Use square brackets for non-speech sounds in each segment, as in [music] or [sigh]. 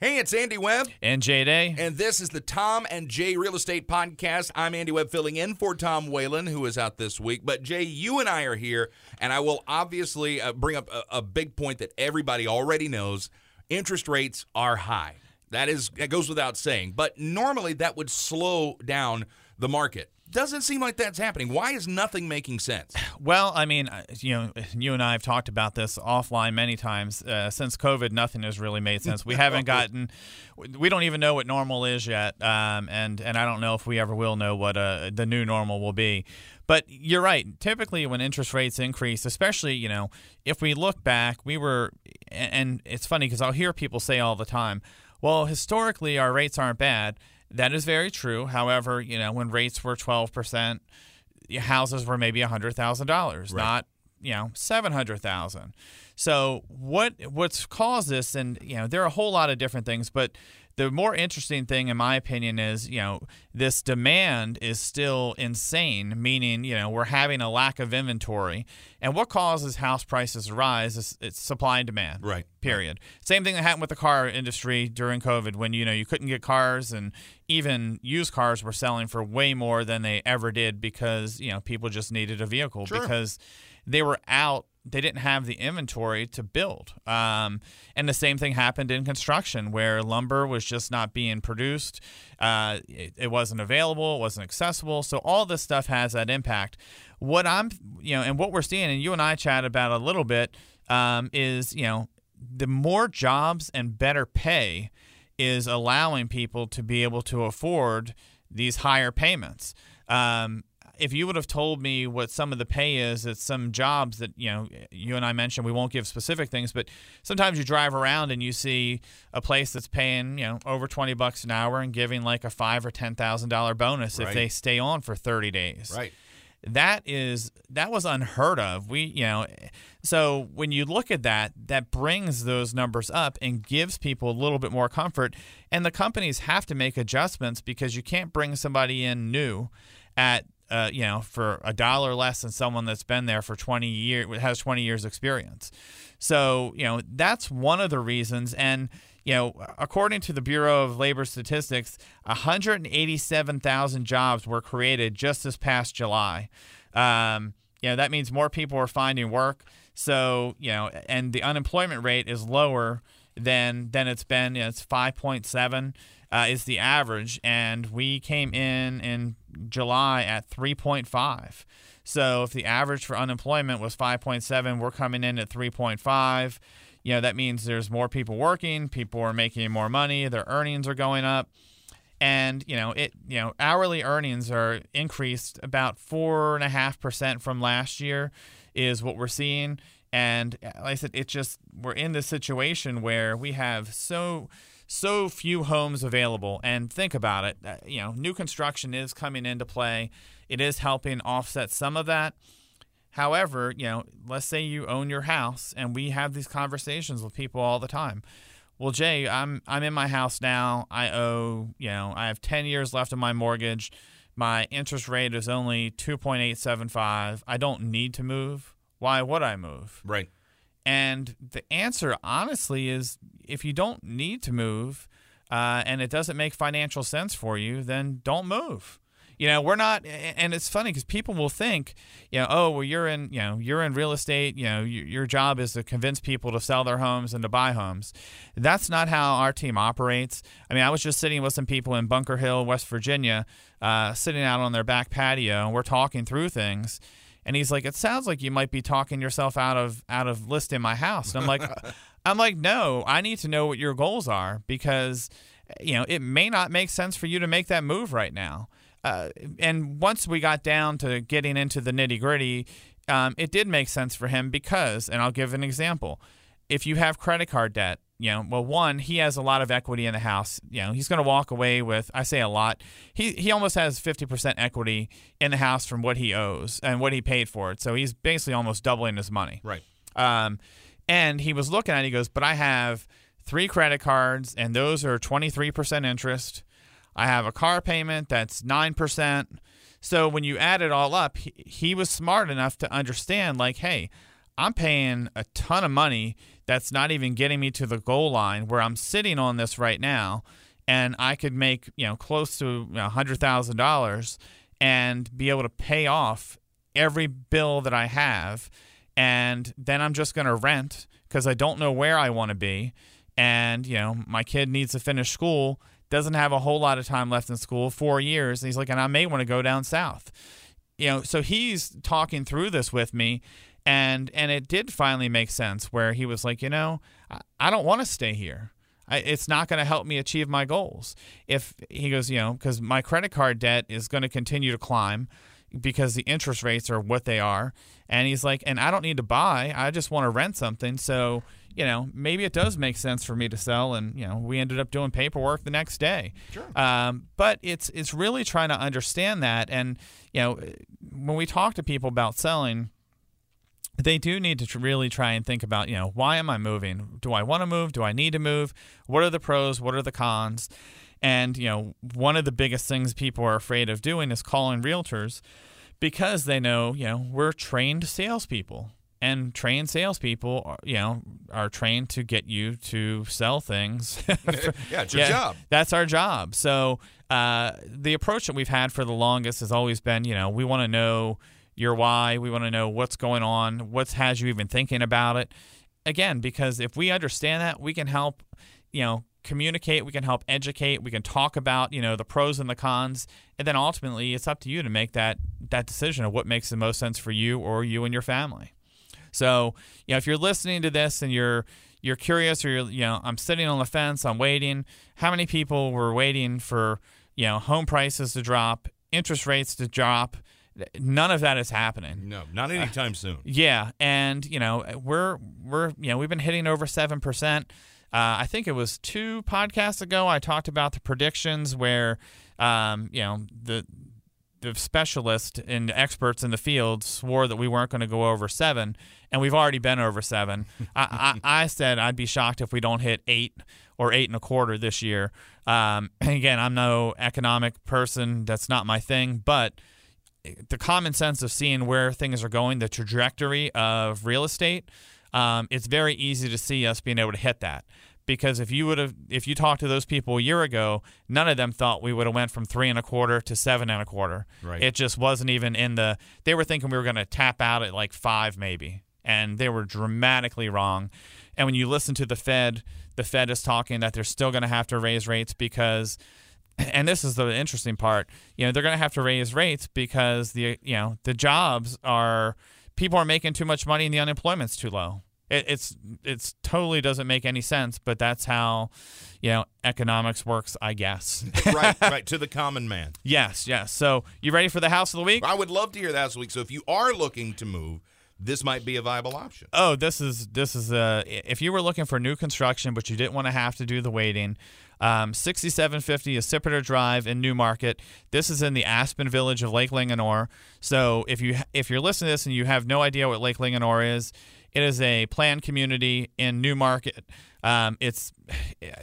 Hey, it's Andy Webb. And Jay Day. And this is the Tom and Jay Real Estate Podcast. I'm Andy Webb filling in for Tom Whalen, who is out this week. But Jay, you and I are here, and I will obviously uh, bring up a, a big point that everybody already knows interest rates are high. That is that goes without saying. But normally that would slow down the market. Doesn't seem like that's happening. Why is nothing making sense? Well, I mean, you know, you and I have talked about this offline many times. Uh, since COVID, nothing has really made sense. We [laughs] haven't gotten, we don't even know what normal is yet, um, and and I don't know if we ever will know what uh, the new normal will be. But you're right. Typically, when interest rates increase, especially you know, if we look back, we were, and it's funny because I'll hear people say all the time, "Well, historically, our rates aren't bad." That is very true. However, you know, when rates were 12%, houses were maybe $100,000, right. not, you know, 700,000. So what what's caused this and you know, there are a whole lot of different things, but the more interesting thing, in my opinion, is you know this demand is still insane. Meaning, you know, we're having a lack of inventory, and what causes house prices to rise is it's supply and demand. Right. Period. Same thing that happened with the car industry during COVID, when you know you couldn't get cars, and even used cars were selling for way more than they ever did because you know people just needed a vehicle sure. because they were out they didn't have the inventory to build. Um, and the same thing happened in construction where lumber was just not being produced. Uh, it, it, wasn't available, it wasn't accessible. So all this stuff has that impact. What I'm, you know, and what we're seeing, and you and I chat about a little bit, um, is, you know, the more jobs and better pay is allowing people to be able to afford these higher payments. Um, if you would have told me what some of the pay is at some jobs that you know you and I mentioned, we won't give specific things, but sometimes you drive around and you see a place that's paying you know over twenty bucks an hour and giving like a five or ten thousand dollar bonus right. if they stay on for thirty days. Right. That is that was unheard of. We you know so when you look at that, that brings those numbers up and gives people a little bit more comfort. And the companies have to make adjustments because you can't bring somebody in new at uh, you know, for a dollar less than someone that's been there for 20 years, has 20 years experience. So, you know, that's one of the reasons. And, you know, according to the Bureau of Labor Statistics, 187,000 jobs were created just this past July. Um, you know, that means more people are finding work. So, you know, and the unemployment rate is lower than than it's been. You know, it's 5.7 uh, is the average, and we came in in July at 3.5. So if the average for unemployment was 5.7, we're coming in at 3.5. You know that means there's more people working, people are making more money, their earnings are going up, and you know it. You know hourly earnings are increased about four and a half percent from last year, is what we're seeing. And like I said, it just we're in this situation where we have so so few homes available. And think about it, uh, you know, new construction is coming into play. It is helping offset some of that. However, you know, let's say you own your house, and we have these conversations with people all the time. Well, Jay, I'm I'm in my house now. I owe, you know, I have 10 years left of my mortgage. My interest rate is only 2.875. I don't need to move. Why would I move? Right. And the answer, honestly, is if you don't need to move uh, and it doesn't make financial sense for you, then don't move. You know, we're not, and it's funny because people will think, you know, oh, well, you're in, you know, you're in real estate. You know, your, your job is to convince people to sell their homes and to buy homes. That's not how our team operates. I mean, I was just sitting with some people in Bunker Hill, West Virginia, uh, sitting out on their back patio, and we're talking through things and he's like, "It sounds like you might be talking yourself out of out of listing my house." And I'm like, [laughs] "I'm like, no, I need to know what your goals are because, you know, it may not make sense for you to make that move right now." Uh, and once we got down to getting into the nitty gritty, um, it did make sense for him because, and I'll give an example. If you have credit card debt, you know, well, one, he has a lot of equity in the house. You know, he's going to walk away with, I say a lot. He he almost has 50% equity in the house from what he owes and what he paid for it. So he's basically almost doubling his money. Right. Um, and he was looking at it, he goes, but I have three credit cards and those are 23% interest. I have a car payment that's 9%. So when you add it all up, he, he was smart enough to understand, like, hey, I'm paying a ton of money that's not even getting me to the goal line where I'm sitting on this right now and I could make, you know, close to you know, $100,000 and be able to pay off every bill that I have and then I'm just going to rent because I don't know where I want to be and, you know, my kid needs to finish school, doesn't have a whole lot of time left in school, 4 years, and he's like and I may want to go down south. You know, so he's talking through this with me and and it did finally make sense where he was like, you know, I, I don't want to stay here. I, it's not going to help me achieve my goals. If he goes, you know, because my credit card debt is going to continue to climb because the interest rates are what they are. And he's like, and I don't need to buy. I just want to rent something. So, you know, maybe it does make sense for me to sell. And, you know, we ended up doing paperwork the next day. Sure. Um, but it's, it's really trying to understand that. And, you know, when we talk to people about selling, they do need to tr- really try and think about, you know, why am I moving? Do I want to move? Do I need to move? What are the pros? What are the cons? And, you know, one of the biggest things people are afraid of doing is calling realtors because they know, you know, we're trained salespeople. And trained salespeople, are, you know, are trained to get you to sell things. [laughs] [laughs] yeah, it's your job. That's our job. So uh, the approach that we've had for the longest has always been, you know, we want to know your why. We want to know what's going on. What has you even thinking about it? Again, because if we understand that, we can help, you know, communicate. We can help educate. We can talk about, you know, the pros and the cons, and then ultimately, it's up to you to make that that decision of what makes the most sense for you or you and your family. So, you know, if you're listening to this and you're you're curious or you're, you know, I'm sitting on the fence, I'm waiting. How many people were waiting for, you know, home prices to drop, interest rates to drop? None of that is happening. No, not anytime soon. Yeah, and you know we're we're you know we've been hitting over seven percent. Uh, I think it was two podcasts ago I talked about the predictions where um, you know the the specialists and experts in the field swore that we weren't going to go over seven, and we've already been over seven. [laughs] I, I, I, said I'd be shocked if we don't hit eight or eight and a quarter this year. Um, [clears throat] again, I'm no economic person; that's not my thing. But the common sense of seeing where things are going, the trajectory of real estate, um, it's very easy to see us being able to hit that. Because if you would have if you talked to those people a year ago none of them thought we would have went from three and a quarter to seven and a quarter. Right. It just wasn't even in the they were thinking we were going to tap out at like five maybe and they were dramatically wrong. And when you listen to the fed the fed is talking that they're still going to have to raise rates because and this is the interesting part you know they're going to have to raise rates because the you know the jobs are people are making too much money and the unemployment's too low it, it's it's totally doesn't make any sense, but that's how you know economics works, I guess. right, right [laughs] to the common man. Yes, yes. So you ready for the house of the week? I would love to hear that house of the week. So if you are looking to move, this might be a viable option. Oh, this is this is uh if you were looking for new construction but you didn't want to have to do the waiting, um, 6750 Accipiter Drive in New Market. This is in the Aspen Village of Lake Linganore. So if you if you're listening to this and you have no idea what Lake Linganore is, it is a planned community in New Market. Um, it's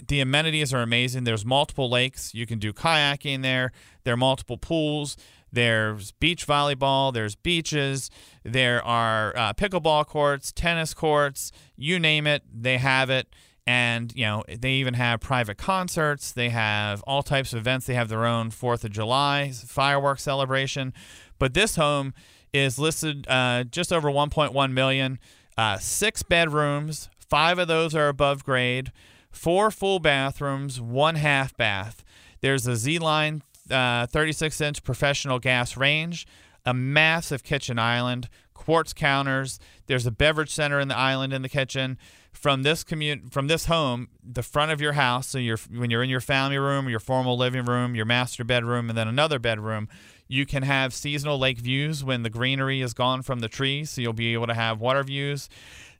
the amenities are amazing. There's multiple lakes. You can do kayaking there. There are multiple pools. There's beach volleyball. There's beaches. There are uh, pickleball courts, tennis courts. You name it, they have it. And you know they even have private concerts. They have all types of events. They have their own Fourth of July fireworks celebration. But this home is listed uh, just over 1.1 million. Uh, six bedrooms, five of those are above grade, four full bathrooms, one half bath. There's a ZLINE uh, 36 inch professional gas range, a massive kitchen island, quartz counters. There's a beverage center in the island in the kitchen. From this commun- from this home, the front of your house, so you're when you're in your family room, your formal living room, your master bedroom, and then another bedroom, you can have seasonal lake views when the greenery is gone from the trees, so you'll be able to have water views.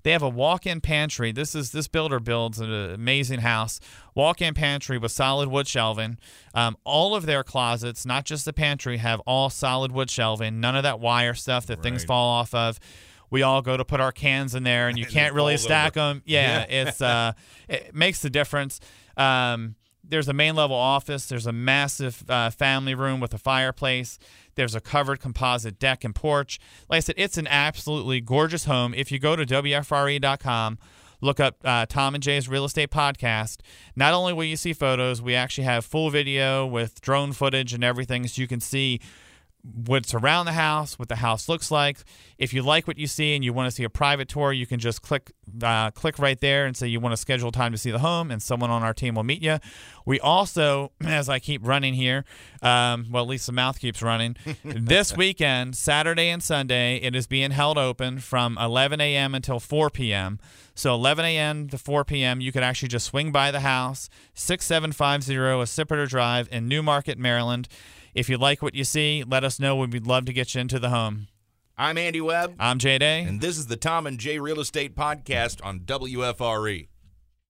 They have a walk-in pantry. This is this builder builds an amazing house. Walk-in pantry with solid wood shelving. Um, all of their closets, not just the pantry, have all solid wood shelving. None of that wire stuff that right. things fall off of. We all go to put our cans in there, and you [laughs] can't really stack over. them. Yeah, yeah. it's uh, it makes the difference. Um, there's a main level office. There's a massive uh, family room with a fireplace. There's a covered composite deck and porch. Like I said, it's an absolutely gorgeous home. If you go to WFRE.com, look up uh, Tom and Jay's Real Estate Podcast. Not only will you see photos, we actually have full video with drone footage and everything so you can see what's around the house, what the house looks like. If you like what you see and you want to see a private tour, you can just click uh, click right there and say you want to schedule time to see the home, and someone on our team will meet you. We also, [clears throat] as I keep running here, um, well, at least the mouth keeps running. [laughs] this weekend, Saturday and Sunday, it is being held open from 11 a.m. until 4 p.m. So 11 a.m. to 4 p.m. You could actually just swing by the house, 6750 Accipiter Drive in New Market, Maryland. If you like what you see, let us know. We'd love to get you into the home. I'm Andy Webb. I'm Jay Day. And this is the Tom and Jay Real Estate Podcast on WFRE.